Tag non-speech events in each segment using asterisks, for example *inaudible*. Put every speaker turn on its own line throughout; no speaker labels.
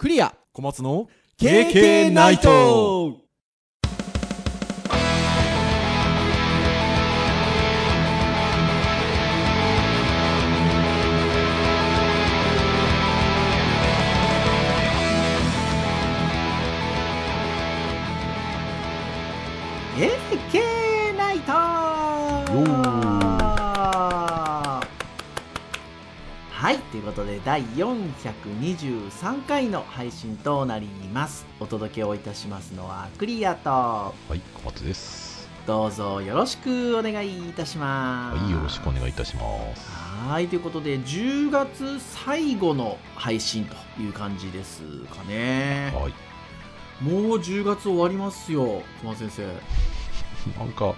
クリア。
小松の
KK ナイト
ということで第423回の配信となります。お届けをいたしますのはクリアと。
はい小松です。
どうぞよろしくお願いいたします。
はいよろしくお願いいたします。
はいということで10月最後の配信という感じですかね。
はい。
もう10月終わりますよ小松先生。
なんかい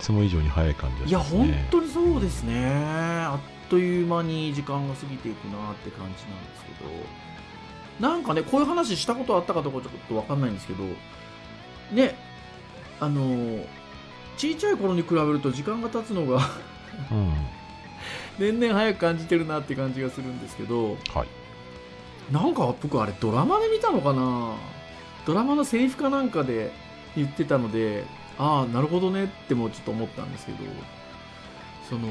つも以上に早い感じが
いや
しますね。
本当にそうですね。あっという間に時間が過ぎていくなって感じなんですけどなんかねこういう話したことあったかどうかちょっと分かんないんですけどねあの小さい頃に比べると時間が経つのが
うん。*laughs*
年々早く感じてるなって感じがするんですけど
はい。
なんか僕あれドラマで見たのかな？ドラマのセリフかなんかで言ってたのでああなるほどねってもうちょっと思ったんですけどその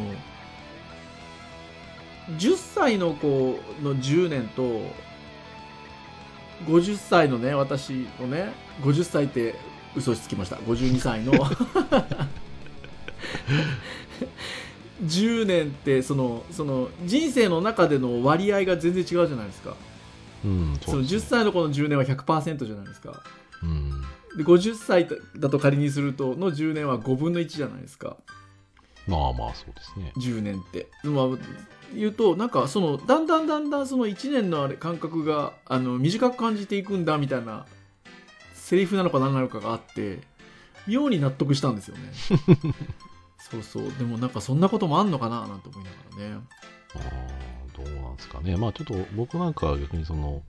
10歳の子の10年と50歳のね私のね50歳って嘘つきました。52歳の。*laughs* 10年ってそのその人生の中での割合が全然違うじゃないですか。
うん
その10
うですね。
歳の子の10年は100%じゃないですか。
うん。
で50歳だと仮にするとの10年は5分の1じゃないですか。
まあまあそうですね。
10年って。まあ言うとなんかそのだんだんだんだんその1年のあれ感覚があの短く感じていくんだみたいなセリフなのか何なのかがあって妙に納得したんですよね。*laughs* そうそう。でもなんかそんなこともあんのかななんて思いながらね。
あーどうなんですかね。まあちょっと僕なんかは逆にその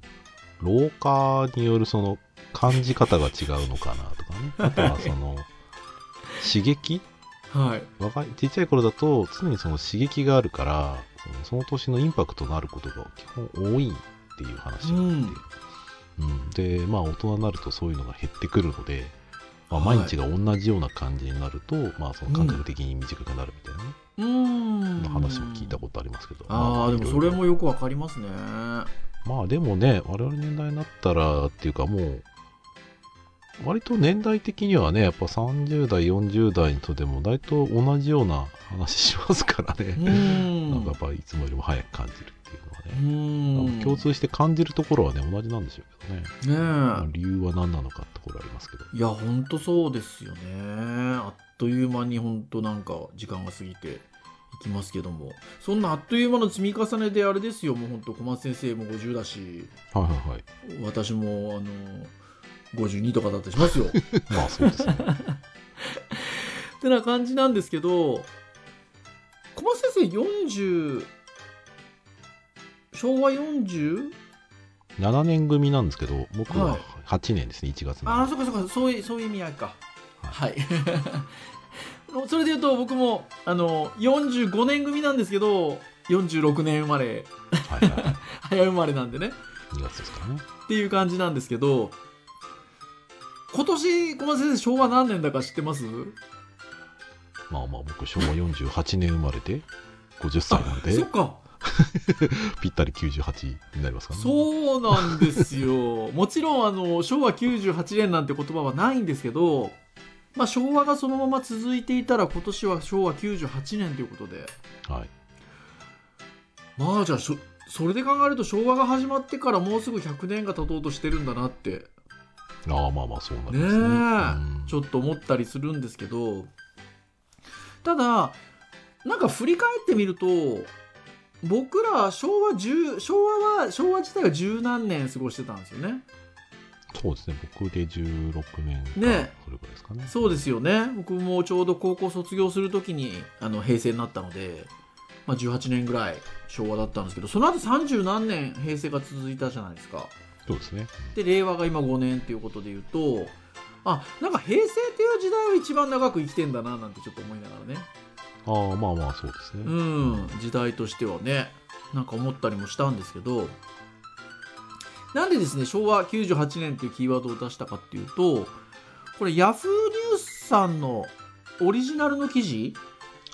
老化によるその感じ方が違うのかなとかね。*laughs* あとはその刺激？
はい。
若いちっちゃい頃だと常にその刺激があるからそのその年のインパクトのあることが基本多いっていう話があって、うん。でまあ大人になるとそういうのが減ってくるので、まあ、
はい。
毎日が同じような感じになると、まあその感覚的に短くなるみたいなね、
うーん
話も聞いたことありますけど、
あ
ま
あでもそれもよくわかりますね。
まあでもね我々年代になったらっていうかもう割と年代的にはねやっぱ30代40代とでも大体同じような話しますからね、なんかやっぱりいつもよりも早く感じるっていうのは
う
ね、共通して感じるところはね同じなんでしょうけどね、まあ
ね
理由は何なのかってところありますけど。
えいやほんとそうですよね。あっという間にほんとなんか時間が過ぎていきますけども。そんなあっという間の積み重ねであれですよ。もうほんと小松先生も50だし。
はいはいはい。
私もあの52とかだったりしますよ。*laughs*
まあそうですね。
ってな感じなんですけど小松先生40昭和 40?
7年組なんですけど僕
は
はい。8年ですね1月
ああ
の
そっかそっかそういうそういう意味合いか。はい、*laughs* それで言うと僕もあの45年組なんですけど46年生まれ。
はいはいはい。*laughs*
早生まれなんでね。
2月ですからね。
っていう感じなんですけど今年小松先生昭和何年だか知ってます？
まあまあ僕昭和48年生まれで50歳なので。
そっか。*laughs*
ぴったり98になりますからね。
そうなんですよ。*laughs* もちろんあの昭和98年なんて言葉はないんですけど、まあ、昭和がそのまま続いていたら今年は昭和98年ということで。
はい。
まあじゃあそれで考えると昭和が始まってからもうすぐ100年が経とうとしてるんだなって
ああまあまあそうなり
ねえ、
ますねうん。
ちょっと思ったりするんですけど。ただなんか振り返ってみると僕ら昭和10昭和は昭和自体は十何年過ごしてたんですよね。
そうですね。僕で16年か
ね
それぐらいですかね。
そうですよね。僕もちょうど高校卒業する時にあの平成になったので、まあ、18年ぐらい昭和だったんですけどその後30何年平成が続いたじゃないですか
そうですね。
で令和が今5年っていうことで言うとあなんか平成っていう時代は一番長く生きてんだななんてちょっと思いながらね。
ああまあまあそうですね。
うん時代としてはねなんか思ったりもしたんですけどなんでですね昭和98年というキーワードを出したかっていうとこれヤフーニュースさんのオリジナルの記事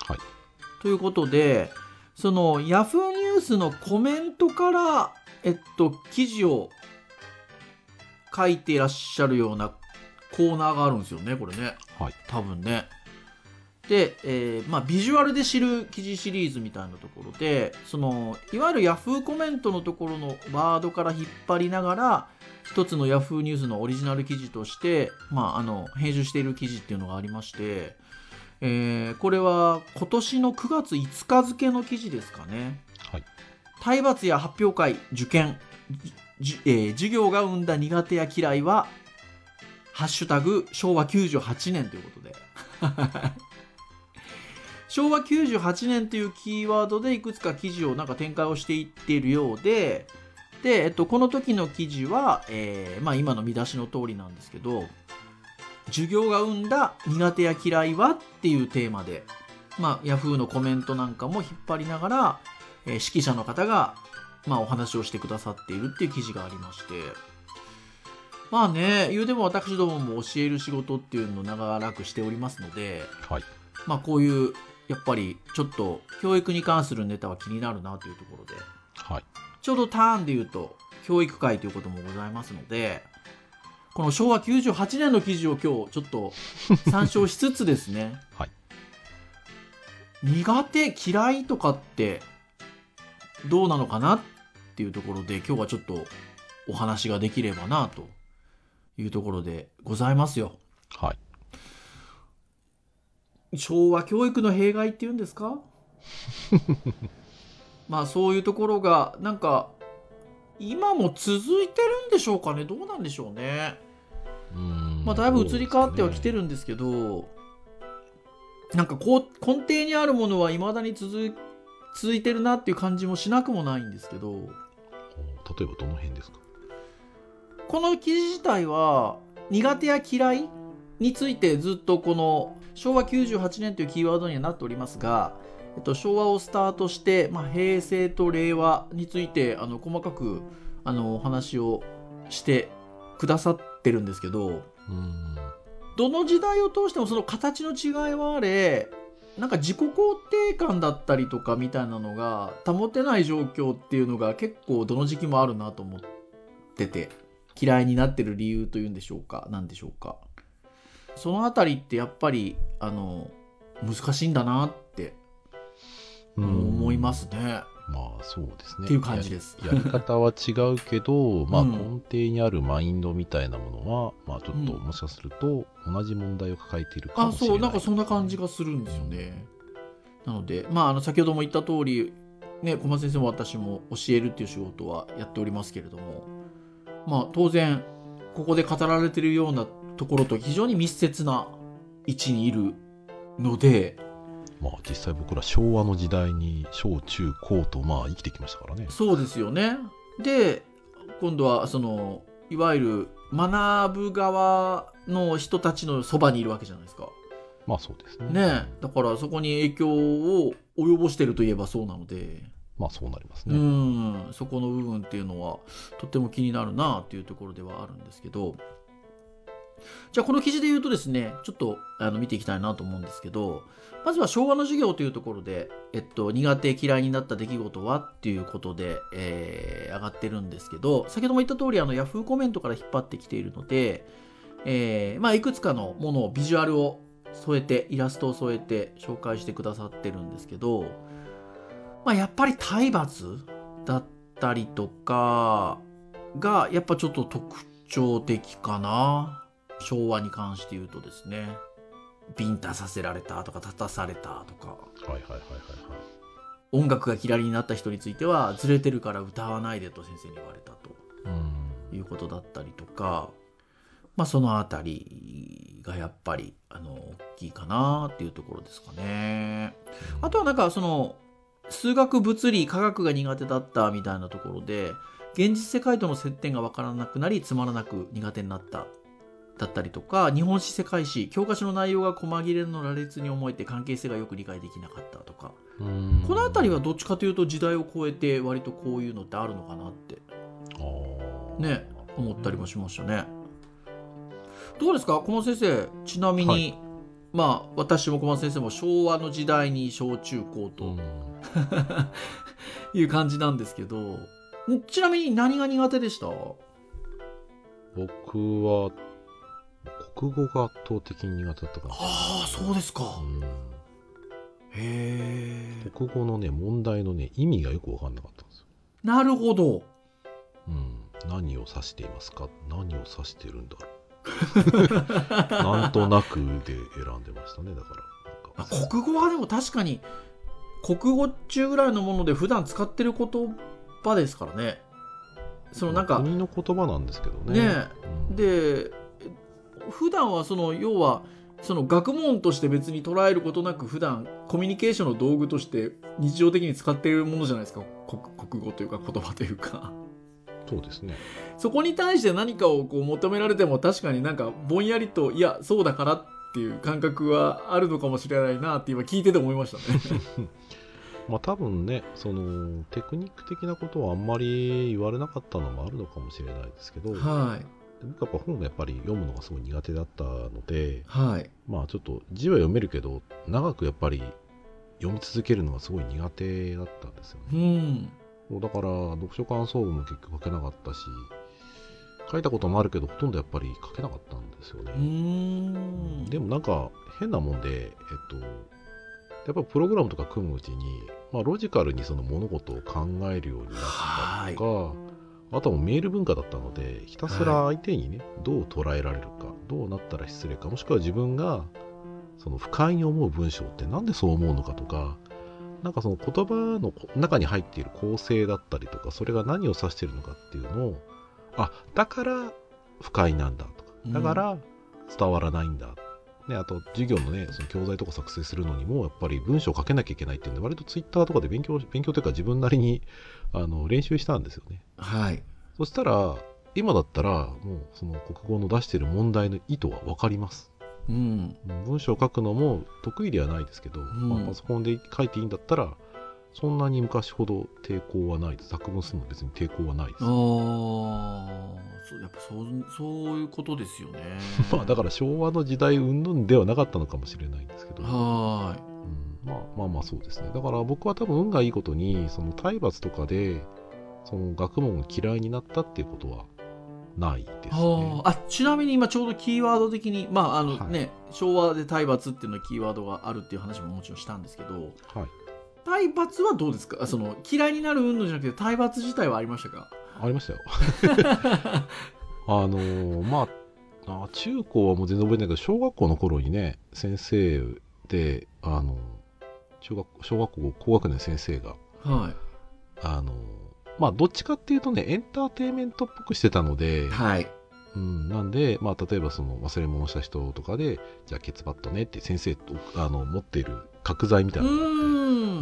はい。
ということでそのヤフーニュースのコメントからえっと記事を書いていらっしゃるようなコーナーがあるんですよねこれね
はい。
多分ねで、えーまあ、ビジュアルで知る記事シリーズみたいなところでそのいわゆるヤフーコメントのところのワードから引っ張りながら一つのヤフーニュースのオリジナル記事として、まあ、あの編集している記事っていうのがありまして、えーこれは今年の9月5日付の記事ですかね
はい。
体罰や発表会受験じえー授業が生んだ苦手や嫌いは「ハッシュタグ昭和98年」ということで。*laughs* 昭和98年というキーワードでいくつか記事をなんか展開をしていっているようでで、えっと、この時の記事は、えーまあ、今の見出しの通りなんですけど授業が生んだ苦手や嫌いはっていうテーマで、まあ、ヤフーのコメントなんかも引っ張りながら、えー指揮者の方が、まあ、お話をしてくださっているっていう記事がありましてまあね言うでも私どもも教える仕事っていうのを長らくしておりますので
はい。
まあこういうやっぱりちょっと教育に関するネタは気になるなというところで
はい。
ちょうどターンで言うと教育会ということもございますのでこの昭和98年の記事を今日ちょっと参照しつつですね *laughs*
はい。
苦手嫌いとかってどうなのかなっていうところで今日はちょっとお話ができればなというところでございますよ
はい。
昭和教育の弊害っていうんですか？*laughs* まあそういうところがなんか今も続いてるんでしょうかね？どうなんでしょうね？
うーん
まあだいぶ移り変わってはきて
る。
るんですけどなんかこう根底にあるものはいまだに続い続いてるなっていう感じもしなくもないんですけど
例えばどの辺ですか？
この記事自体は苦手や嫌いについてずっとこの昭和98年というキーワードにはなっておりますが、えっと、昭和をスタートして、まあ、平成と令和についてあの細かくあのお話をしてくださってるんですけど
うーん。
どの時代を通してもその形の違いはあれなんか自己肯定感だったりとかみたいなのが保てない状況っていうのが結構どの時期もあるなと思ってて嫌いになってる理由というんでしょうかなんでしょうか。そのあたりってやっぱりあの難しいんだなって思いますね
まあそうですね。
っていう感じです
やり方は違うけど、*laughs* まあ
うん
根底にあるマインドみたいなものは、まあちょっと
うん
もしかすると同じ問題を抱えているか
あ
もしれない。
そうなんかそんな感じがするんですよねなのでまああの先ほども言った通りね小松先生も私も教えるっていう仕事はやっておりますけれどもまあ当然ここで語られているようなところと非常に密接な位置にいるので
まあ実際僕ら昭和の時代に小中高とまあ生きてきましたからね。
そうですよねで今度はそのいわゆる学ぶ側の人たちのそばにいるわけじゃないですか
まあそうですね。
ねだからそこに影響を及ぼしてるといえばそうなので
まあそうなります
う
ね。
んそこの部分っていうのはとっても気になるなっていうところではあるんですけどじゃあこの記事で言うとですねちょっとあの見ていきたいなと思うんですけどまずは昭和の授業というところで、えっと、苦手嫌いになった出来事はっていうことで、えー上がってるんですけど先ほども言った通りあのヤフーコメントから引っ張ってきているので、えーまあ、いくつかのものをビジュアルを添えてイラストを添えて紹介してくださってるんですけど、まあ、やっぱり体罰だったりとかがやっぱちょっと特徴的かな。昭和に関して言うとですねビンタさせられたとか立たされたとか
はいはいはいはいはい。
音楽が嫌いになった人についてはずれてるから歌わないでと先生に言われたと
うん。
いうことだったりとか、まあ、そのあたりがやっぱりあの大きいかなっていうところですかね。あとはなんかその数学物理科学が苦手だったみたいなところで現実世界との接点が分からなくなりつまらなく苦手になっただったりとか日本史世界史教科書の内容が細切れの羅列に思えて関係性がよく理解できなかったとか。
うん。
この辺りはどっちかというと時代を超えて割とこういうのってあるのかなって。
あ
ね思ったりもしましたね。どうですか小松先生ちなみに、はい。まあ私も小松先生も昭和の時代に小中高と、うん、いう感じなんですけどちなみに何が苦手でした？
僕は国語が圧倒的に苦手だったかな
ああそうですか、うん、へ
え。国語のね問題のね意味がよく分かんなかったんですよ。
なるほど。
うん。何を指していますか？何を指してるんだろう。*laughs* なんとなくで選んでましたねだか
ら。国語はでも確かに国語中ぐらいのもので普段使ってる言葉ですからね。
そのなんか国の言葉なんですけどね。
ね、うん、で普段はその要はその学問として別に捉えることなく普段コミュニケーションの道具として日常的に使っているものじゃないですか。国語というか言葉というか。
そうですね。
そこに対して何かをこう求められても確かになんかぼんやりといやそうだからっていう感覚はあるのかもしれないなって今聞いてて思いましたね。*laughs*
まあ多分ねそのテクニック的なことはあんまり言われなかったのもあるのかもしれないですけど、
はい、
僕やっぱ本がやっぱり読むのがすごい苦手だったので、
はい、
まあちょっと字は読めるけど長くやっぱり読み続けるのがすごい苦手だったんですよ
ね。
だから読書感想文も結局書けなかったし書いたこともあるけどほとんどやっぱり書けなかったんですよ
ね。
でもなんか変なもんでえっとやっぱプログラムとか組むうちに、まあ、ロジカルにその物事を考えるようになったりとかあとはメール文化だったのでひたすら相手にね、どう捉えられるかどうなったら失礼かもしくは自分がその不快に思う文章ってなんでそう思うのかとかなんかその言葉の中に入っている構成だったりとか、それが何を指しているのかっていうのを、あ、だから不快なんだとか、だから伝わらないんだ。ね、あと授業のね、その教材とか作成するのにも、やっぱり文章を書けなきゃいけないっていうんで、割とツイッターとかで勉強、勉強というか自分なりにあの練習したんですよね。
はい。
そしたら、今だったら、もうその国語の出している問題の意図は分かります。
うん、
文章を書くのも得意ではないですけど、うん、まあ、パソコンで書いていいんだったらそんなに昔ほど抵抗はないです。作文するの別に抵抗はないです。ああ
やっぱそうそういうことですよね。*laughs*
まあだから昭和の時代云々ではなかったのかもしれないんですけど。
は
い、うん、まあまあまあそうですね。だから僕は多分運がいいことにその体罰とかでその学問が嫌いになったっていうことはないですね。
あ。ちなみに今ちょうどキーワード的に、まああのね、はい、昭和で体罰っていうのキーワードがあるっていう話ももちろんしたんですけど、はい、体罰はどうですか？その嫌いになる運動じゃなくて体罰自体はありましたか？
ありましたよ。*laughs* あのー、まあ中高はもう全然覚えてないけど小学校の頃にね先生であの中学小学校高学年先生が、
はい、
あのまあ、どっちかっていうとね、エンターテインメントっぽくしてたので、
はい。
うん、なんで、まあ、例えばその忘れ物した人とかで、じゃあケツバットねって先生とあの持っている角材みたいなのがあって、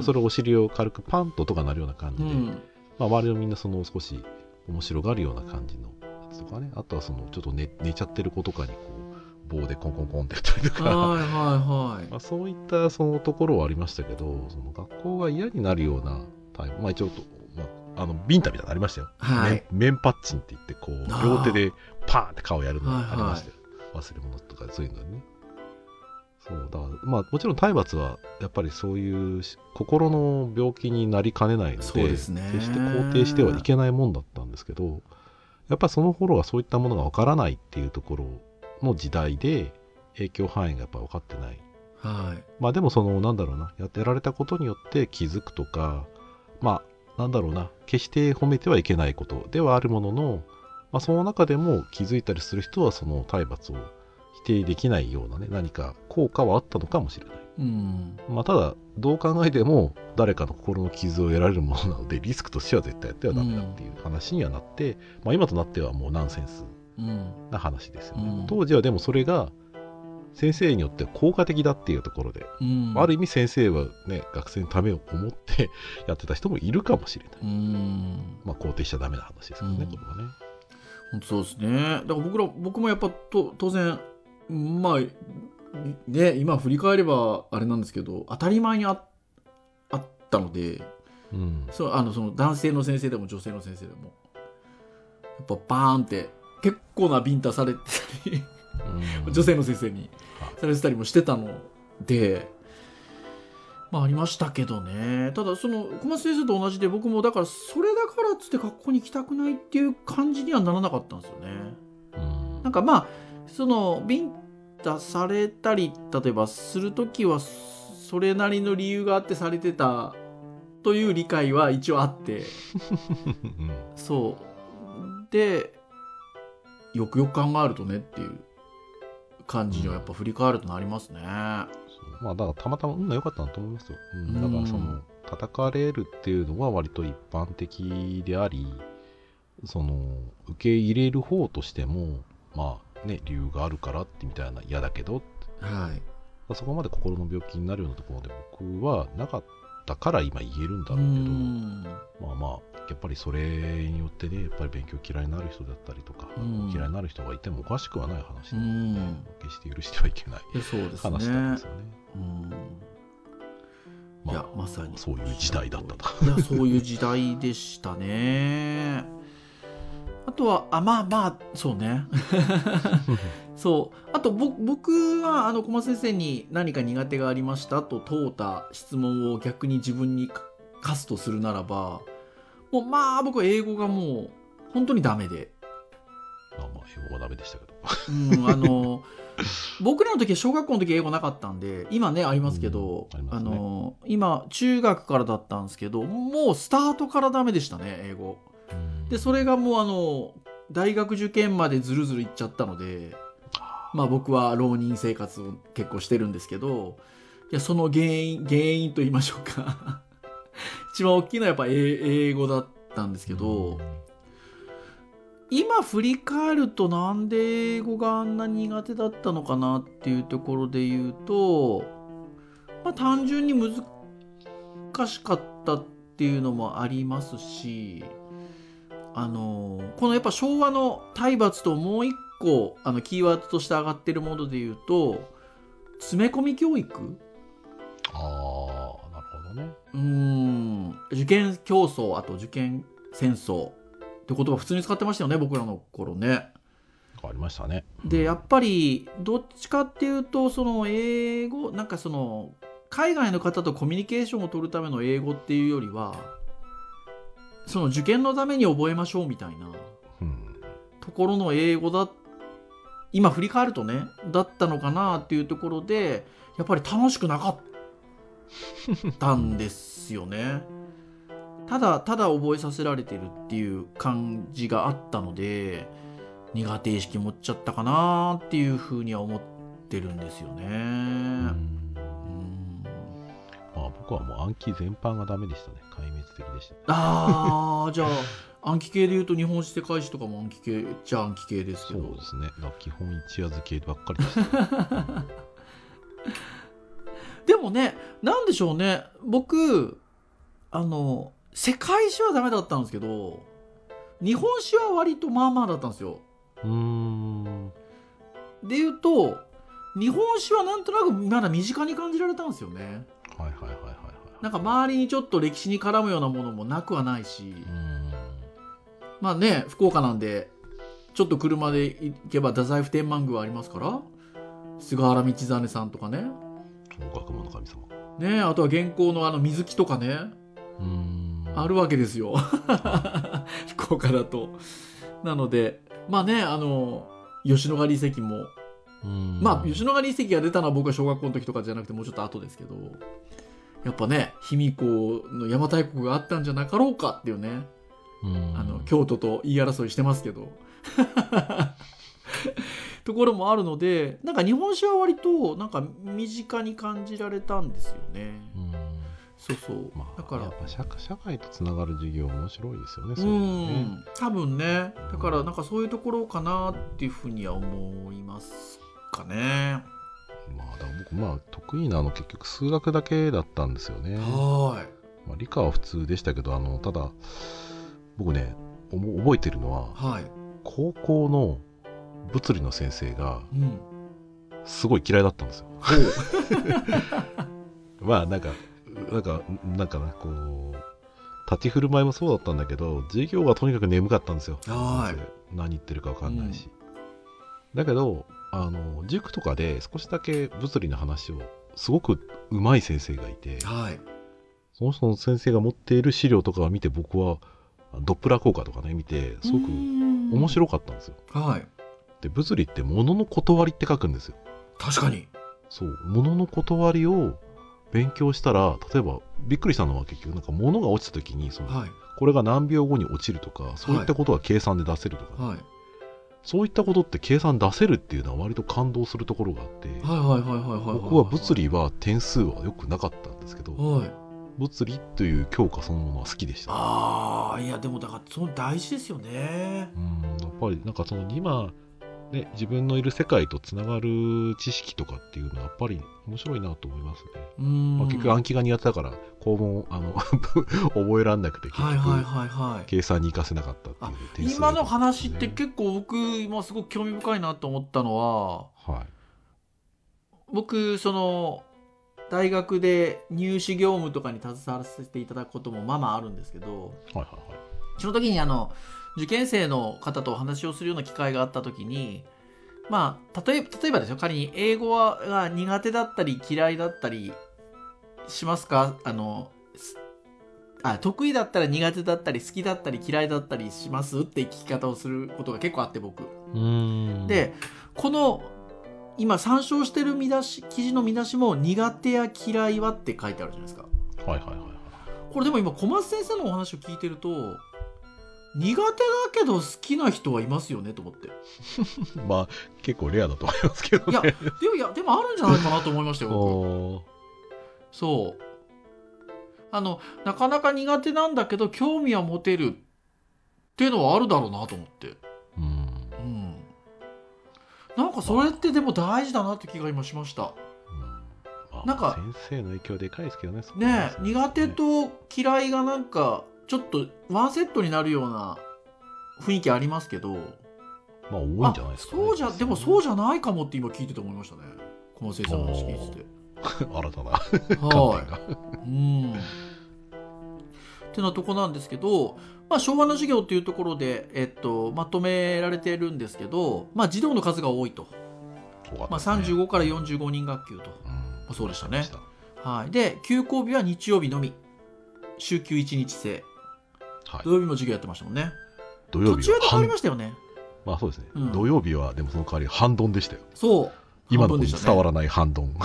それをお尻を軽くパンと音が鳴るような感じで、まあ、周りのみんなその少し面白がるような感じのやつとかね、あとはそのちょっと寝寝ちゃってる子とかにこう、棒でコンコンコンってやったりとか、
はいはいはい。
まあ、そういったそのところはありましたけど、その学校が嫌になるようなタイプ、まあ一応あの、ビンタみたいなのありましたよ。
はい。
面パッチンって言って、こう、両手でパーンって顔やるのがありましたよ。はいはい、忘れ物とかそういうのにね。そう、だまあもちろん体罰は、やっぱりそういう心の病気になりかねないので、ね、決して肯定してはいけないもんだったんですけど、やっぱその頃はそういったものがわからないっていうところの時代で、影響範囲がやっぱ分かってない。
はい。
まあでもその、なんだろうな、やってられたことによって気づくとか、まあ、なんだろうな、決して褒めてはいけないことではあるものの、まあ、その中でも気づいたりする人はその体罰を否定できないようなね、何か効果はあったのかもしれない。
うん。
まあ、ただ、どう考えても誰かの心の傷を得られるものなので、リスクとしては絶対やってはダメだっていう話にはなって、うん、まあ、今となってはもうナンセンスな話ですよね。うん、当時はでもそれが先生によって効果的だっていうところで、
うん、
ある意味先生はね学生のためを思ってやってた人もいるかもしれない、
うん、
まあ肯定しちゃダメな話ですけどね、うん、これはね。
本当そうですね。だから僕ら僕もやっぱと当然まあね今振り返ればあれなんですけど当たり前にああったので、
うん、
そうあのその男性の先生でも女性の先生でもっぱバーンって結構なビンタされてたり
うん
女性の先生に
はい
されてたりもしてたので、まあありましたけどね。ただその小松先生と同じで僕もだからそれだからっつって学校に行きたくないっていう感じにはならなかったんですよね。
うん
なんかまあそのビンタされたり例えばする時はそれなりの理由があってされてたという理解は一応あって。
う *laughs* ん
そう。でよくよく考えるとねっていう感じにはやっぱ振り返るとなりますね。
そう。まあだからたまたま運が良かったんだと思いますよ、うん
うん。
だからその叩かれるっていうのは割と一般的でありその受け入れる方としてもまあね理由があるからってみたいな嫌だけど
はい
そこまで心の病気になるようなところで僕はなかったから今言えるんだろうけど
うん
まあまあやっぱりそれによってねやっぱり勉強嫌いになる人だったりとか、
うん
嫌いになる人がいてもおかしくはない話
う
で、
ん
決して許してはいけない。話なんですよね。
うんいやまさに
そういう時代だったと。
いやそういう時代でしたね。あとはあまあまあそうね。*laughs* そうあとぼ僕はあの小松先生に何か苦手がありましたと問うた質問を逆に自分にか課すとするならばもうまあ僕は英語がもう本当にダメで。
まあまあ英語はダメでしたけど。
うん、あの僕らの時は小学校の時英語なかったんで今ねありますけど、
うんあね
の今中学からだったんですけどもうスタートからダメでしたね英語でそれがもうあの大学受験までずるずるいっちゃったのでまあ僕は浪人生活を結構してるんですけどいやその原因原因と言いましょうか。*laughs* 一番大きいのはやっぱ英英語だったんですけど、今振り返るとなんで英語があんな苦手だったのかなっていうところで言うと、まあ、単純に難しかったっていうのもありますしあのこのやっぱ昭和の体罰ともう一個あのキーワードとして上がってるもので言うと詰め込み教育？
ああ、なるほどね。
うーん受験競争あと受験戦争って言葉普通に使ってましたよね僕らの頃ね。
ありましたね。
でやっぱりどっちかっていうとその英語なんかその海外の方とコミュニケーションを取るための英語っていうよりはその受験のために覚えましょうみたいな
うん。
ところの英語だ今振り返るとねだったのかなっていうところでやっぱり楽しくなかったんですよね。ただただ覚えさせられてるっていう感じがあったので苦手意識持っちゃったかなっていうふうには思ってるんですよね。
うん
うん
まあ僕はもう暗記全般がダメでしたね。壊滅的でしたね。
あー *laughs* じゃあ暗記系で言うと日本史世界史とかも暗記系じゃあ暗記系ですけど
そうですね。基本一夜漬けばっかりでした。*laughs*
でもねなんでしょうね僕あの世界史はダメだったんですけど日本史は割とまあまあだったんですよ。
うーん。
で言うと日本史はなんとなくまだ身近に感じられたんですよね。
はいはいはいはいはい。
なんか周りにちょっと歴史に絡むようなものもなくはないし。まあね福岡なんでちょっと車で行けば太宰府天満宮ありますから菅原道真さんとかね
学問の神様。
ねあとは現行のあの水木とかね。あるわけですよ *laughs* 福岡だとなのでまあねあの吉野ヶ里遺跡も。まあ吉野ヶ里遺跡が出たのは僕は小学校の時とかじゃなくてもうちょっと後ですけどやっぱね卑弥呼の邪馬台国があったんじゃなかろうかっていうね。
うん。
あの京都と言い争いしてますけど。*laughs* ところもあるのでなんか日本史は割となんか身近に感じられたんですよね。
うん。
そうそう、
まあ、
だから
やっぱ社会社会とつながる授業面白いですよね、
う
そういうのね。
ん多分ね。だからなんかそういうところかなっていうふうには思いますかね
まあ、だ僕、まあ、得意なの結局数学だけだったんですよね。
は
まあ、理科は普通でしたけど、あの、ただ、僕ね、おも覚えてるのは、
いはい。
高校の物理の先生が
うん。
すごい嫌いだったんですよ。*laughs* まあ、なんか、なんか、なんかな、こう、立ち振る舞いもそうだったんだけど、授業はとにかく眠かったんですよ。何言ってるか分かんないし、だけどあの塾とかで少しだけ物理の話をすごく上手い先生がいて
はい。
その人の先生が持っている資料とかを見て僕はドップラー効果とかね見てすごく面
面
白かったんですよ。
はい。
で物理って物の断りって書くんですよ。
確かに。
そう。物の断りを勉強したら例えばびっくりしたのは結局なんか物が落ちた時にその、
はい。
これが何秒後に落ちるとかそういったことは計算で出せるとか、
はい
そういったことって計算出せるっていうのは割と感動するところがあって、
はいはいはいはいはい
僕は物理は点数は良くなかったんですけど、
はい。
物理という教科そのものは好きでした、
ああいやでもだからその大事ですよね。
うんやっぱりなんかその今ね自分のいる世界とつながる知識とかっていうのはやっぱり面白いなと思いますね、
うん。
まあ、結局暗記が苦手だから校文あの *laughs* 覚えられなくて結局、
はいはいはいはい。
計算に活かせなかったっていう点数
今の話って結構僕今すごく興味深いなと思ったのは
はい。
僕その大学で入試業務とかに携わらせていただくこともまあまああるんですけど
はいはいはい。
その時にあの受験生の方とお話をするような機会があった時にまあ例え例えばですよ仮に英語はが苦手だったり嫌いだったりしますか？あのすあ得意だったら苦手だったり好きだったり嫌いだったりしますって聞き方をすることが結構あって僕。でこの今参照してる見出し記事の見出しも「苦手や嫌いは」って書いてあるじゃないですか。
はいはいはいはい
これでも今小松先生のお話を聞いてると苦手だけど好きな人はいますよねと思って。*laughs*
まあ結構レアだと思いますけどね。
いやでもいやでもあるんじゃないかなと思いましたよそう。あのなかなか苦手なんだけど興味は持てるっていうのはあるだろうなと思って。
うん。
うん。なんかそれってでも大事だなって気が今しました。
うん。まあ
なんか
先生の影響でかいですけどね
ねえ
そうです
苦手と嫌いがなんかちょっとワンセットになるような雰囲気ありますけど。
まあ多いんじゃないですか、ね、
そうじゃでもそう
じ
じゃないかもって今聞いてて思いましたね小松先生の話聞いてて。
ゃ新たな
はい。うん。ってなとこなんですけど、まあ、昭和の授業っていうところで、えっと、まとめられてるんですけど、まあ、児童の数が多いと、まあ、35から45人学級と、
うん。
そうでしたね。はい、で休校日は日曜日のみ。週休1日制
はい。
土曜日も授業やってましたもんね。
土曜
途中で変わりましたよね。
まあそうですね、
うん。
土曜日はでもその代わり半ドンでしたよ。
そう。
今の伝わらない半ドン。*laughs*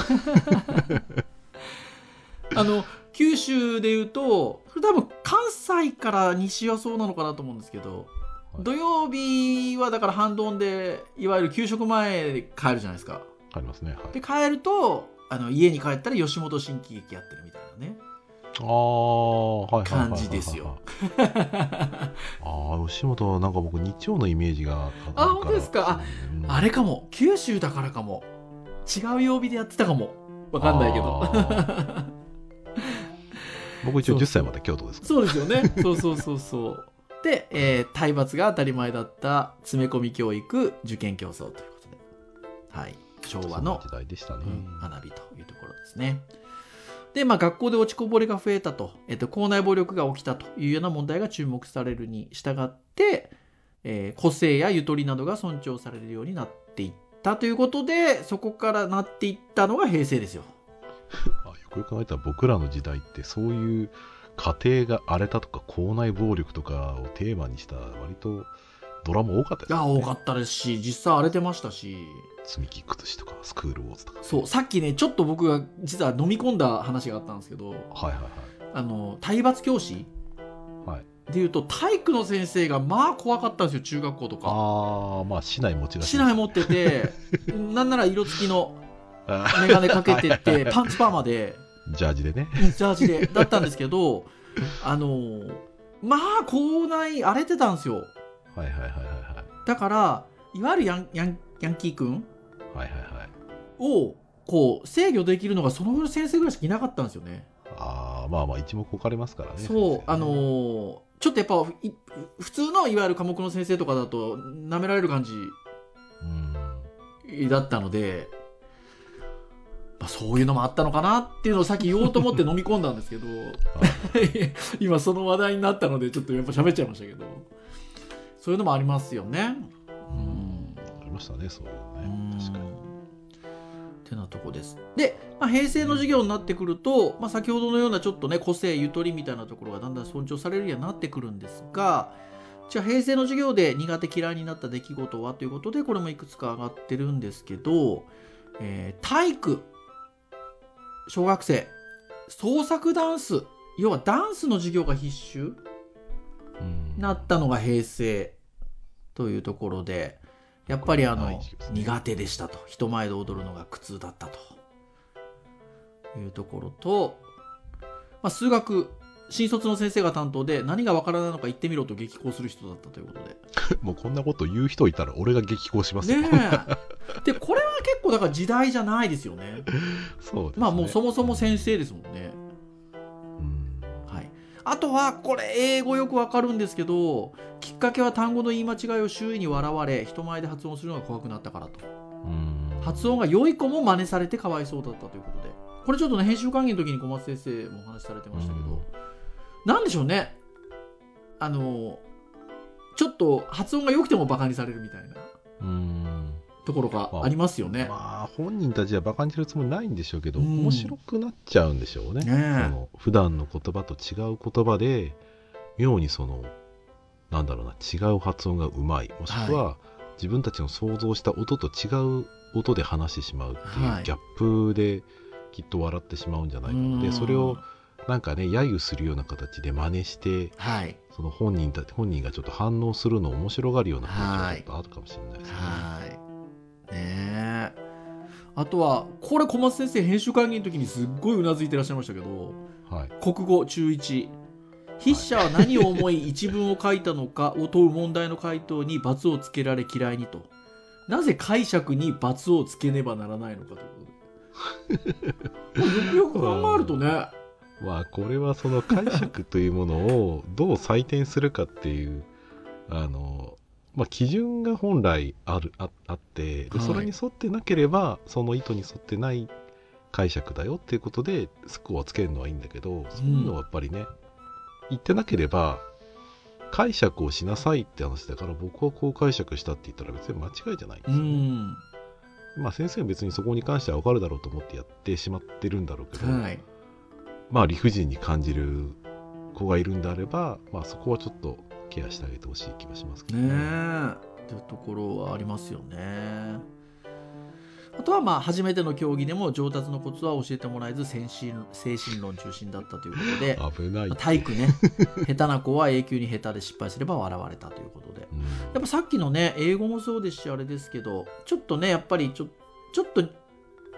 あの九州でいうとこれ多分関西から西はそうなのかなと思うんですけど、
はい。
土曜日はだから半ドンでいわゆる給食前で帰るじゃないですか。
ありますね。はい。
で帰るとあの家に帰ったら吉本新喜劇やってるみたいなね感じですよ。
ああ吉本はなんか僕日曜のイメージが
あ本当ですか？あ
うん。
あれかも。九州だからかも。違う曜日でやってたかも。わかんないけど。
あ *laughs* 僕一応10歳まで京都ですから。
そうですよね。そうそうそうそう。*laughs* で、えー体罰が当たり前だった詰め込み教育受験競争ということで。はい。昭和の
そんな時代でしたね、
うん学びというところですね。で、まあ、学校で落ちこぼれが増えたと、えっと、校内暴力が起きたというような問題が注目されるに従って、えー個性やゆとりなどが尊重されるようになっていったということで、そこからなっていったのが平成ですよ。*laughs*
あよくよく考えたら僕らの時代ってそういう家庭が荒れたとか校内暴力とかをテーマにした割とドラマ多かったです
いや、多かったですし、実際荒れてましたし、
積み木崩しとかスクールウォーズとか。
そう、さっきね、ちょっと僕が実は飲み込んだ話があったんですけど、
はいはい
あの、体罰教師
はい。はい
でいうと、体育の先生がまあ怖かったんですよ、中学校とか。
ああまあ市内持ち出し。
市内持ってて *laughs* なんなら色付きの
あ
眼鏡かけてっ
はいはいはい。
てパンツパーマで。
ージャージでね。
ジャージで。だったんですけど *laughs* あのーまあ校内荒れてたんですよ。
はいはいはいはいはい。
だからいわゆるヤンヤンヤンキー君
はいはいはい。
をこう制御できるのがその先生ぐらいしかいなかったんですよね。
ああまあまあ一目置かれますからね。
そうあの
ー
ーちょっとやっぱい普通のいわゆる科目の先生とかだと舐められる感じ
うん。
だったので、まあ、そういうのもあったのかなっていうのをさっき言おうと思って飲み込んだんですけど *laughs* 今その話題になったのでちょっとやっぱ喋っちゃいましたけどそういうのもありますよね。
うん。ありましたねそういう。のね。確かに。
てなとこです。で、まあ、平成の授業になってくると、まあ、先ほどのようなちょっとね個性ゆとりみたいなところがだんだん尊重されるようになってくるんですがじゃあ平成の授業で苦手嫌いになった出来事はということでこれもいくつか上がってるんですけど、えー体育。小学生。創作ダンス。要はダンスの授業が必修？
うん。
なったのが平成というところでやっぱりあの、苦手でしたと。人前で踊るのが苦痛だったと。いうところと、まあ、数学新卒の先生が担当で何がわからないのか言ってみろと激高する人だったということで。*laughs*
もうこんなこと言う人いたら俺が激高しますよ、
ねえ。でこれは結構だから時代じゃないですよね。*laughs*
そうですね。
まあもうそもそも先生ですもんねあとはこれ英語よくわかるんですけどきっかけは単語の言い間違いを周囲に笑われ人前で発音するのが怖くなったからと。
うん。
発音が良い子も真似されてかわいそうだったということで。これちょっとね編集会議の時に小松先生もお話しされてましたけど、
うん。
なんでしょうね。あのちょっと発音が良くてもバカにされるみたいな。
うん
ところがありますよね。
まあ本人たちはバカにするつもりないんでしょうけど、
うん。
面白くなっちゃうんでしょうね。
ねえ。
その普段の言葉と違う言葉で妙にそのなんだろうな違う発音がうまい。もしくは、自分たちの想像した音と違う音で話してしまうっていう、
はい。
ギャップできっと笑ってしまうんじゃないか。なでそれをなんかね揶揄するような形で真似して
はい。
その本人た本人がちょっと反応するのを面白がるような風潮があるかもしれないですね。
はい。ねえ。あとは、これ小松先生編集会議の時にすっごいうなずいてらっしゃいましたけど、
はい
国語中1。筆者は何を思い一文を書いたのかを問う問題の回答に罰をつけられ嫌いにと。なぜ解釈に罰をつけねばならないのかということで。よくよく考えるとね、
まあこれはその解釈というものをどう採点するかっていうあの、まあ、基準が本来あるああってで
はい
それに沿ってなければその意図に沿ってない解釈だよっていうことでスコアをつけるのはいいんだけどそういうのはやっぱりね、言ってなければ解釈をしなさいって話だから僕はこう解釈したって言ったら別に間違いじゃないんで
う
すよね。
ん。
まあ先生は別にそこに関しては分かるだろうと思ってやってしまってるんだろうけど、
はい。
まあ理不尽に感じる子がいるんであれば、まあそこはちょっとケアしてあげてほしい気がしますけど
ねえ。っていうところはありますよね。あとはまあ初めての競技でも上達のコツは教えてもらえず精神精神論中心だったということで。
危ない。
まあ。体育ね。*laughs* 下手な子は永久に下手で失敗すれば笑われたということで。
うん。
やっぱさっきのね英語もそうですしあれですけどちょっとねやっぱりちょちょっと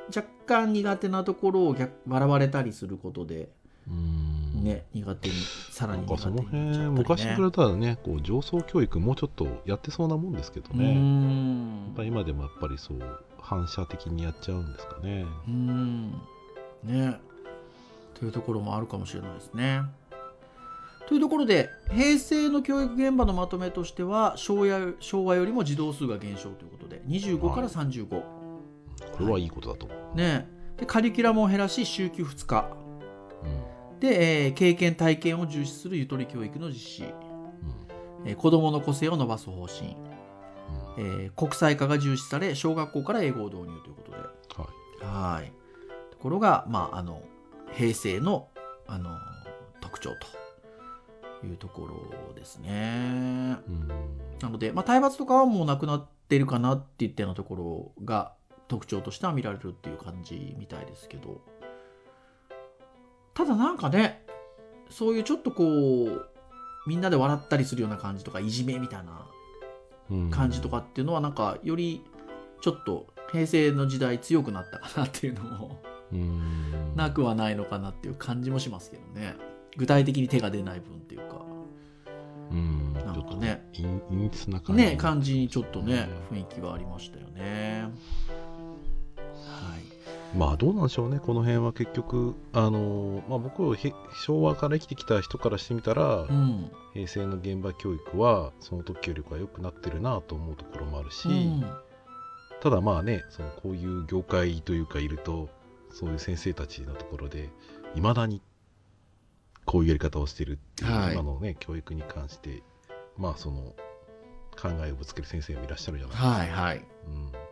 若干苦手なところを逆笑われたりすることで。
うん
ね苦手にさらに苦手になっちゃったり、
かその辺、
ね、
昔に比べたらね、こう上層教育もうちょっとやってそうなもんですけど
う
ね。や
ん
っぱり今でもやっぱりそう、反射的にやっちゃうんですかね。
うん。ね。というところもあるかもしれないですね。というところで平成の教育現場のまとめとしては昭和昭和よりも児童数が減少ということで25から35、
これはいいことだと思う。
ね。でカリキュラムを減らし週休2日。
うん
で、えー経験体験を重視するゆとり教育の実施、
うん。
えー子どもの個性を伸ばす方針、
うん。
えー国際化が重視され小学校から英語を導入ということで。
はい。
はい。ところが、まあ、あの、平成の、あの、特徴と。いうところですね。
うん。
なので、まあ、体罰とかはもうなくなってるかなっていったようなところが特徴としては見られるっていう感じみたいですけど、ただなんかね、そういうちょっとこう、みんなで笑ったりするような感じとか、いじめみたいな
うん。
感じとかっていうのはなんかよりちょっと平成の時代強くなったかなっていうのも
うん。
なくはないのかなっていう感じもしますけどね。具体的に手が出ない分っていうか。
うん。
なんかね。
陰陰鬱な感じ。
ね感じにちょっとね雰囲気はありましたよね。はい
まあどうなんでしょうね。この辺は結局あのまあ僕へ昭和から生きてきた人からしてみたら、
うん。
平成の現場教育はその時よりかは良くなってるなと思うところもあるし、
うん。
ただまあねそのこういう業界というかいるとそういう先生たちのところでいまだにこういうやり方をしてるっていう、
はい。
今のね教育に関してまあその考えをぶつける先生もいらっしゃるじゃないです
か。はいはい。
うん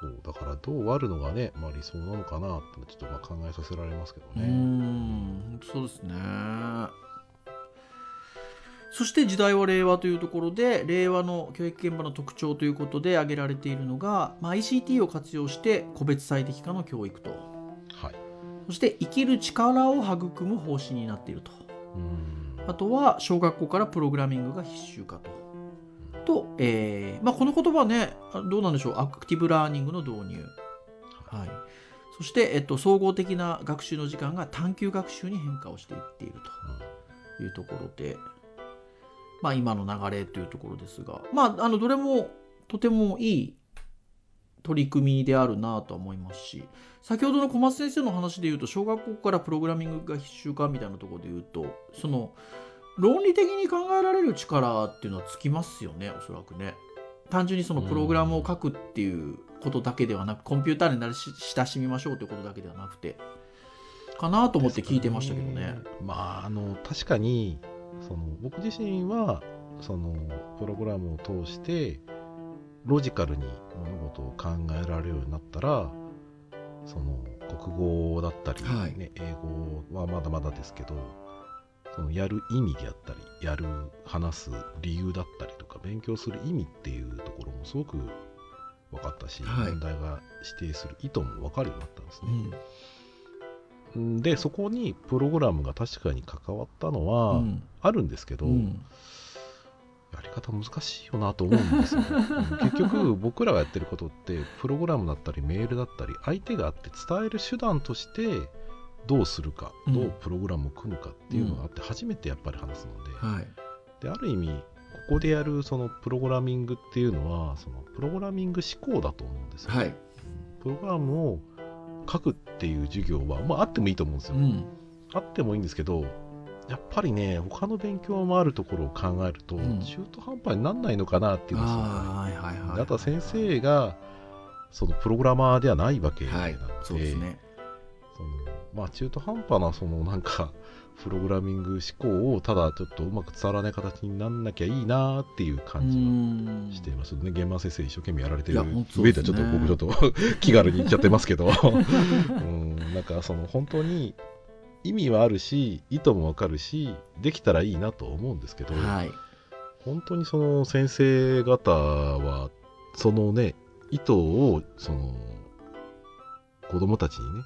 そうだからどう終わるのがね、まあ、理想なのかなってちょっとまあ考えさせられますけどね。
うんそうですね。そして時代は令和というところで令和の教育現場の特徴ということで挙げられているのが、まあ、ICT を活用して個別最適化の教育と、
はい、
そして生きる力を育む方針になっているとあとは小学校からプログラミングが必修化と。と、えーまあ、この言葉はねどうなんでしょう。アクティブラーニングの導入、はい、そして、えっと、総合的な学習の時間が探究学習に変化をしていっているというところで、まあ、今の流れというところですが、まあ、あのどれもとてもいい取り組みであるなと思いますし。先ほどの小松先生の話で言うと小学校からプログラミングが必修かみたいなところで言うとその論理的に考えられる力っていうのはつきますよねおそらくね。単純にそのプログラムを書くっていうことだけではなく、コンピューターになり親しみましょうということだけではなくて。かなと思って聞いてましたけどね。ね
まああの確かにその僕自身はそのプログラムを通してロジカルに物事を考えられるようになったらその国語だったり、ね、はい、英語はまだまだですけどそのやる意味であったりやる話す理由だったりとか勉強する意味っていうところもすごく分かったし、はい、問題が指定する意図も分かるようになったんですね。うん、でそこにプログラムが確かに関わったのはあるんですけど、うん、やり方難しいよなと思うんですよ、*laughs* 結局僕らがやってることってプログラムだったりメールだったり相手があって伝える手段としてどうするか、どうプログラムを組むかっていうのがあって初めてやっぱり話すのではい、である意味ここでやるそのプログラミングっていうのはそのプログラミング思考だと思うんですよ、ね、はい、プログラムを書くっていう授業は、まあ、あってもいいと思うんですよ、うん、あってもいいんですけどやっぱりね他の勉強もあるところを考えると、うん、中途半端にならないのかなっていうんであとは先生がそのプログラマーではないわけなので、はい、そうですねまあ中途半端なそのなんか *laughs* プログラミング思考をただちょっとうまく伝わらない形になんなきゃいいなっていう感じはしていますね。現場先生一生懸命やられてる上ではちょっと僕ちょっと気軽に言っちゃってますけど。*laughs* うん。なんかその本当に意味はあるし意図もわかるしできたらいいなと思うんですけど、はい、本当にその先生方はそのね意図をその子供たちにね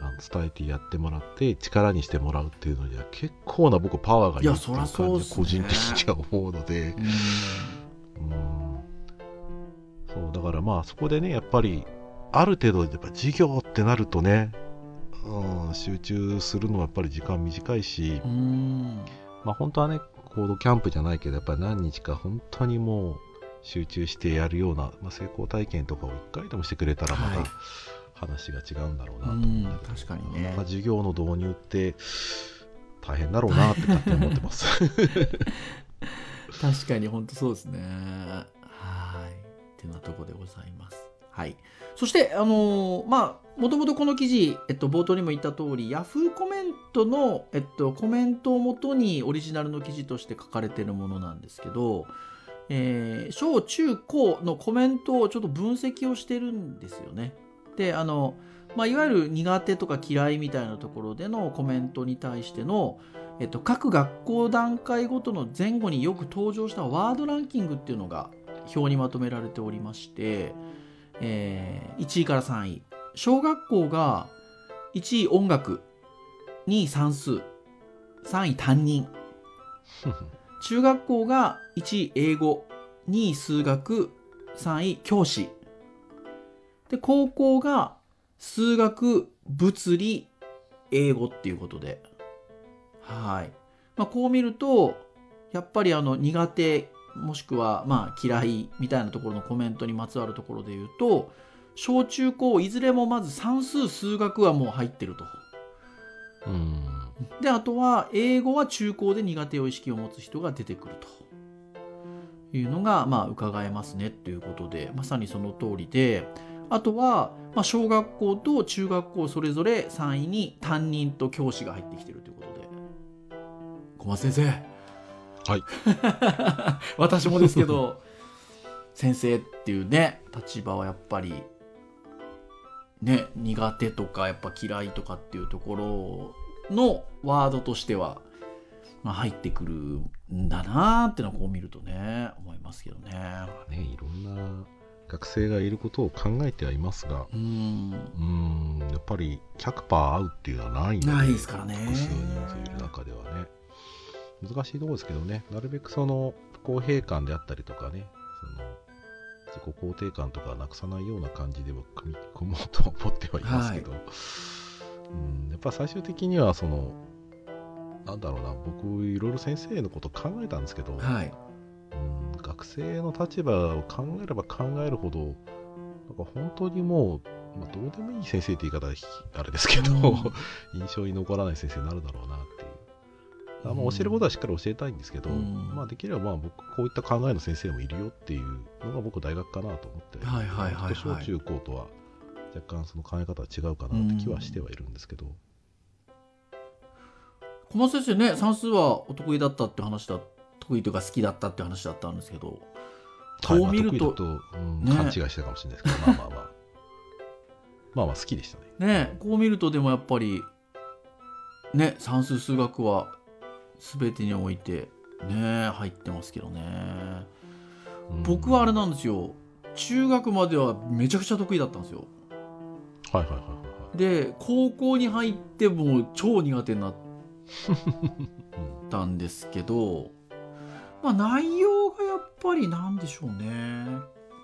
あの伝えてやってもらって力にしてもらうっていうのには結構な僕パワーがいるっていう感じで個人的には思うので。うん。そうだからまあそこでねやっぱりある程度やっぱ授業ってなるとね、うん、集中するのはやっぱり時間短いしまあ本当はねコードキャンプじゃないけどやっぱり何日か本当にもう集中してやるような、まあ、成功体験とかを1回でもしてくれたらまた、はい話が違うんだろうなと思
って確かにね。
授業の導入って大変だろうなって勝手に思ってます。*laughs* *laughs*
確かに本当そうですね。はい。ってなとこでございます。はい。そしてあのー、まあもともとこの記事、えっと、冒頭にも言った通り、ヤフーコメントの、えっと、コメントをもとにオリジナルの記事として書かれているものなんですけど、えー、小中高のコメントをちょっと分析をしてるんですよね。であの、まあ、いわゆる苦手とか嫌いみたいなところでのコメントに対しての、えっと、各学校段階ごとの前後によく登場したワードランキングっていうのが表にまとめられておりまして、えー、1位から3位小学校が1位音楽2位算数3位担任。*laughs* 中学校が1位英語2位数学3位教師で、高校が数学、物理、英語っていうことで。はい。まあ、こう見ると、やっぱりあの苦手、もしくはまあ嫌いみたいなところのコメントにまつわるところで言うと、小中高いずれもまず算数数学はもう入ってると。うんであとは英語は中高で苦手を意識を持つ人が出てくるというのがまあ伺えますねということでまさにその通りであとは、まあ、小学校と中学校それぞれ3位に担任と教師が入ってきてるということで。小松先生。
はい。*laughs*
私もですけど *laughs* 先生っていうね立場はやっぱりね苦手とかやっぱ嫌いとかっていうところのワードとしては、まあ、入ってくるんだなーってのをこう見るとね思いますけどね。
ねいろんな学生がいることを考えてはいますが
うん。
うんやっぱり100%合うっていうのはないので
ないですからね。
複数人数いる中ではね。難しいところですけどね。なるべくその不公平感であったりとかねその自己肯定感とかなくさないような感じでは組み込もうとは思ってはいますけど、うんやっぱ最終的にはそのなんだろうな僕いろいろ先生のこと考えたんですけど、
はい。
うん学生の立場を考えれば考えるほどなんか本当にもう、まあ、どうでもいい先生って言い方はひあれですけど、
うん。*laughs*
印象に残らない先生になるだろうなっていう。あまあ、
うん。
教えることはしっかり教えたいんですけど、
うん。
まあ、できればまあ僕こういった考えの先生もいるよっていうのが僕大学かなと思って、
はいはいはいはい。
小中高とは若干その考え方は違うかなって気はしてはいるんですけど、
小松先生ね算数はお得意だったって話だ得意というか好きだったって話だったんですけど
はい
こう見ると
勘違いしてたかもしれないですけど、まあまあまあ。まあ *laughs* まあ好きでしたね。
ねこう見るとでもやっぱりね算数数学は全てにおいてね入ってますけどね。
うん。
僕はあれなんですよ。中学まではめちゃくちゃ得意だったんですよ。
はいはいはいはいはい。
で高校に入ってもう超苦手になっ
うん
たんですけど、まあ、内容がやっぱりなんでしょうね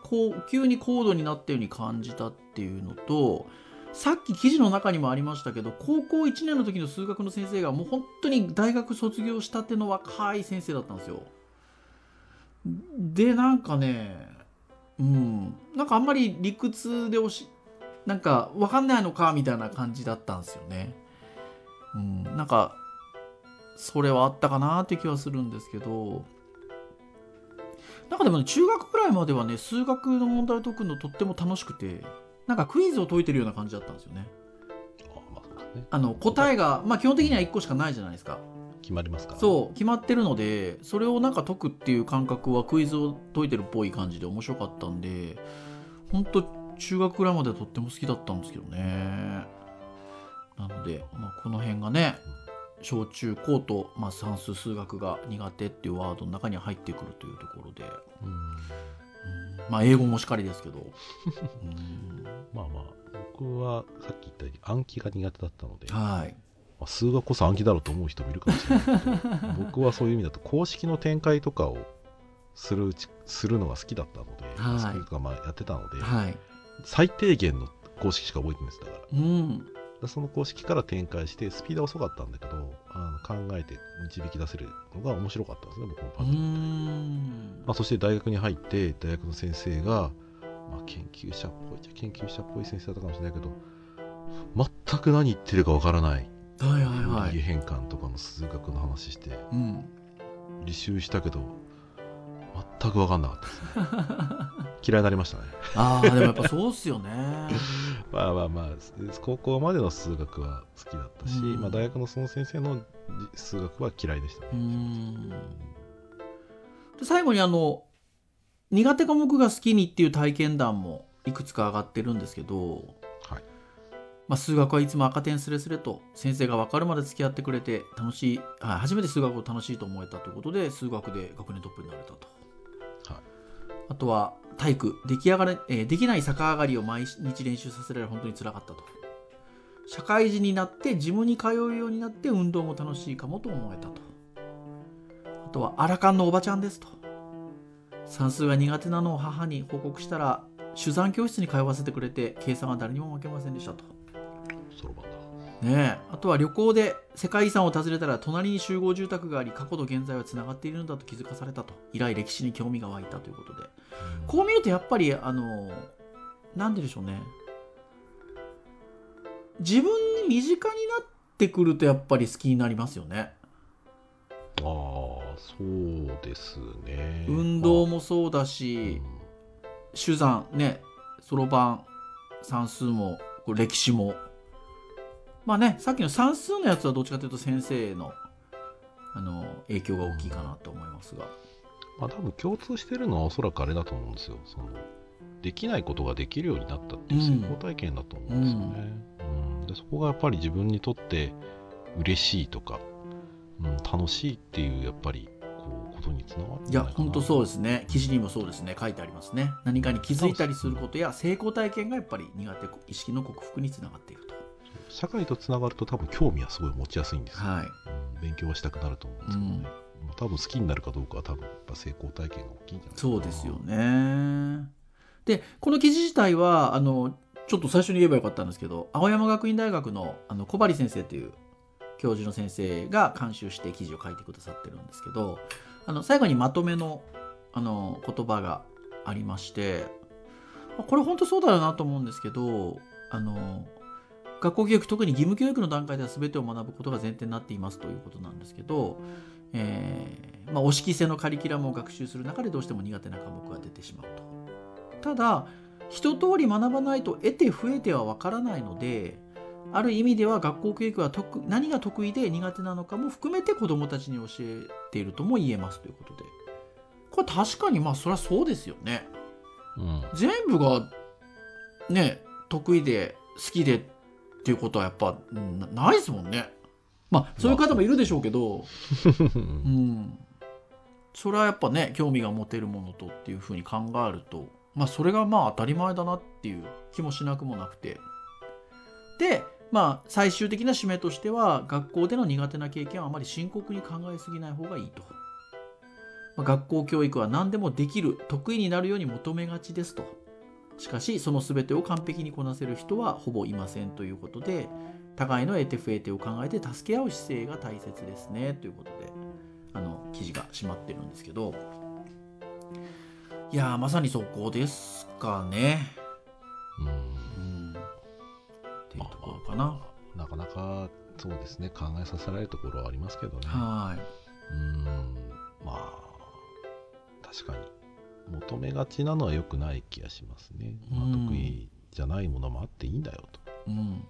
こう急に高度になったように感じたっていうのとさっき記事の中にもありましたけど高校1年の時の数学の先生がもう本当に大学卒業したての若い先生だったんですよ。でなんかねうんなんかあんまり理屈でおしなんか分かんないのかみたいな感じだったんですよね。うん、なんかそれはあったかなって気はするんですけどなんかでもね中学くらいまではね数学の問題を解くのとっても楽しくてなんかクイズを解いてるような感じだったんですよね。
あ
の答えが、まあ、基本的には1個しかないじゃないですか。
決まりますから、
そう決まってるのでそれをなんか解くっていう感覚はクイズを解いてるっぽい感じで面白かったんで本当中学くらいまではとっても好きだったんですけどね。なので、まあ、この辺がね小中高と、まあ、算数数学が苦手っていうワードの中に入ってくるというところで、
うん。
うんまあ英語もしかりですけど、うん。
まあまあ、僕はさっき言ったように暗記が苦手だったので、ま
はい。
あ、数学こそ暗記だろうと思う人もいるかもしれないけど、*laughs* 僕はそういう意味だと公式の展開とかをするうちするのが好きだったので、
はい。
それとかまあやってたので、
はい。
最低限の公式しか覚えてないですだから。
うん。
でその公式から展開して、スピードは遅かったんだけど、あの考えて導き出せるのが面白かったんですね、僕の
う
パズルって。
ん。
まあ、そして大学に入って大学の先生が、まあ、研究者っぽいじゃ研究者っぽい先生だったかもしれないけど全く何言ってるかわからない。
はいはいはい、
変換とかの数学の話して
うん、
履修したけど全く分かんなかったですね。嫌いになりましたね。
ああでもやっぱそうっすよね。*laughs*
まあまあまあ高校までの数学は好きだったし、
うん。
まあ、大学のその先生の数学は嫌いでしたね、
うん。で最後にあの苦手科目が好きにっていう体験談もいくつか上がってるんですけど、
はい。
まあ、数学はいつも赤点スレスレと先生が分かるまで付き合ってくれて楽しいはい初めて数学を楽しいと思えたということで数学で学年トップになれたと、
はい
あとは体育。出来上がれ、えーできない逆上がりを毎日練習させられ本当につらかったと。社会人になってジムに通うようになって運動も楽しいかもと思えたと。あとはアラカンのおばちゃんですと。算数が苦手なのを母に報告したら手算教室に通わせてくれて計算は誰にも負けませんでしたと。
そろばんだ。
ねえ。あとは旅行で世界遺産を訪ねたら隣に集合住宅があり過去と現在はつながっているのだと気づかされたと。以来歴史に興味が湧いたということで。こう見るとやっぱりあのなんででしょうね。自分に身近になってくるとやっぱり好きになりますよね。
ああそうですね。
運動
も、
もそうだ
う
し
ん。
手算ねそろばん算数も歴史もまあねさっきの算数のやつはどっちかというと先生のあの影響が大きいかなと思いますが。
まあ多分共通してるのはおそらくあれだと思うんですよ。そのできないことができるようになったっていう成功体験だと思うんですよね。うん、でそこがやっぱり自分にとって嬉しいとか、うん、楽しいっていうやっぱりこうことにつながって
いや本当そうですね。記事にもそうですね。書いてありますね。何かに気づいたりすることや成功体験がやっぱり苦手意識の克服につながっていると
社会とつながると多分興味はすごい持ちやすいんですよ、
はい。
うん、勉強はしたくなると思うんですけどね、うん、多分好きになるかどうかは多分やっぱ成功体験が大きいんじゃない
そうですよね。でこの記事自体はあのちょっと最初に言えばよかったんですけど青山学院大学のあの小針先生という教授の先生が監修して記事を書いてくださってるんですけどあの最後にまとめのあの言葉がありましてこれ本当そうだよなと思うんですけどあの学校教育特に義務教育の段階では全てを学ぶことが前提になっていますということなんですけど、えーまあ、押し規制のカリキュラムを学習する中でどうしても苦手な科目が出てしまうと。ただ一通り学ばないと得て増えては分からないのである意味では学校教育は得何が得意で苦手なのかも含めて子どもたちに教えているとも言えますということでこれ確かにまあそりゃそうですよね、
うん、
全部がね得意で好きでっていうことはやっぱないですもんね。まあそういう方もいるでしょうけど、うん、それはやっぱね興味が持てるものとっていうふうに考えるとまあそれがまあ当たり前だなっていう気もしなくもなくて。でまあ、最終的な締めとしては学校での苦手な経験はあまり深刻に考えすぎない方がいいと、まあ、学校教育は何でもできる得意になるように求めがちですとしかしその全てを完璧にこなせる人はほぼいませんということで互いの得手不得手を考えて助け合う姿勢が大切ですねということであの記事が締まってるんですけど。いやまさにそこですかね。
うん。
っていうところかな、ま
あ、なかなかそうですね考えさせられるところはありますけどね。
はい。
うん。まあ確かに求めがちなのは良くない気がしますね、まあ、得意じゃないものもあっていいんだよと、
うん、うん、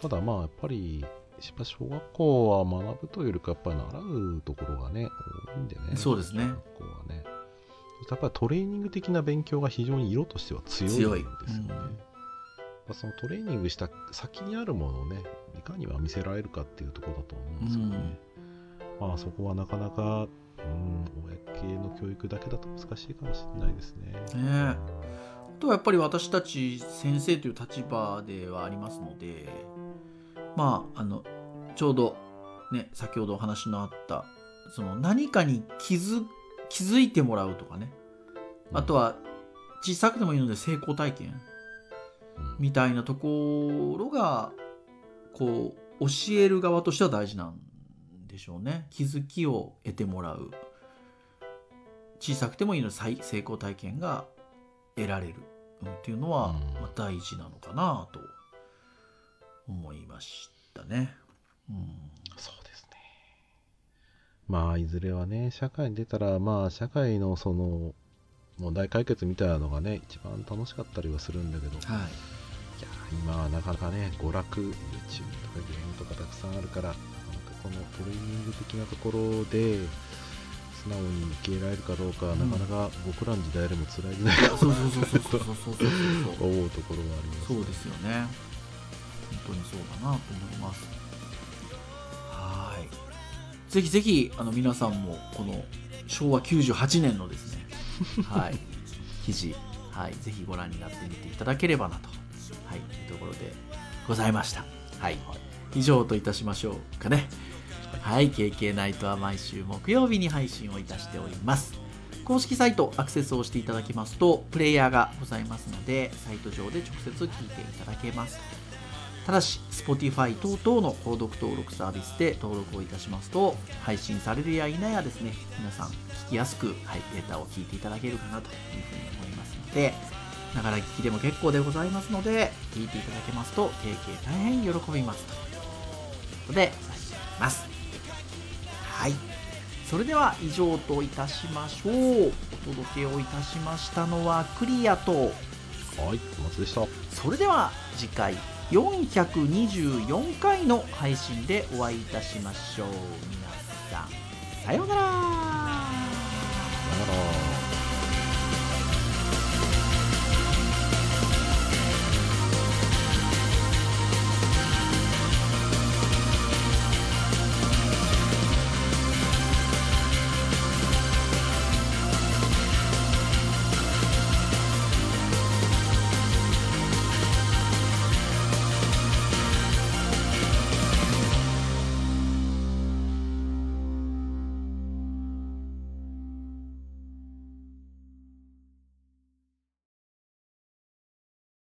ただまあやっぱり小学校は学ぶというよりかやっぱり習うところがね多いんでね。
そうですね。
学校はね。やっぱりトレーニング的な勉強が非常に色としては強いんですよね、そのトレーニングした先にあるものをねいかには見せられるかっていうところだと思うんですけどね、うん、まあそこはなかなかうん教育だけだと難しいかもしれないですね。
ねあとはやっぱり私たち先生という立場ではありますのでまああのちょうどね先ほどお話のあったその何かに気づ気づいてもらうとかね。あとは小さくてもいいので成功体験。みたいなところがこう教える側としては大事なんでしょうね。気づきを得てもらう小さくてもいいので成功体験が得られる、うん、っていうのは、まあ、大事なのかなと思いましたね。うん、
そうですね。まあいずれはね社会に出たらまあ社会のその問題解決みたいなのがね一番楽しかったりはするんだけど、
はい、
今はなかなかね、娯楽、YouTube とかゲームとかたくさんあるから、なかなかこのトレーニング的なところで、素直に受け入れられるかどうか、うん、なかなか僕らの時代でも辛い時代かないと思うところはあります、
そうですよね。本当にそうだなと思います。はい。ぜひぜひ、あの皆さんも、この昭和98年のですね、はい、記事、はい、ぜひご覧になってみていただければなとはい、というところでございました。はい。以上といたしましょうかね。はい、KK ナイトは毎週木曜日に配信をいたしております。公式サイトアクセスをしていただきますと、プレイヤーがございますので、サイト上で直接聞いていただけます。ただし、Spotify 等々の購読登録サービスで登録をいたしますと、配信されるや否やですね、皆さん聞きやすく、はい、データを聞いていただけるかなというふうに思いますので、ながら聞きでも結構でございますので、聞いていただけますと、経験大変喜びますと。いうことで、差し上げます。はい。それでは以上といたしましょう。お届けをいたしましたのはクリアと、はい、
小松でした。
それでは次回424回の配信でお会いいたしましょう。皆
さようなら
だから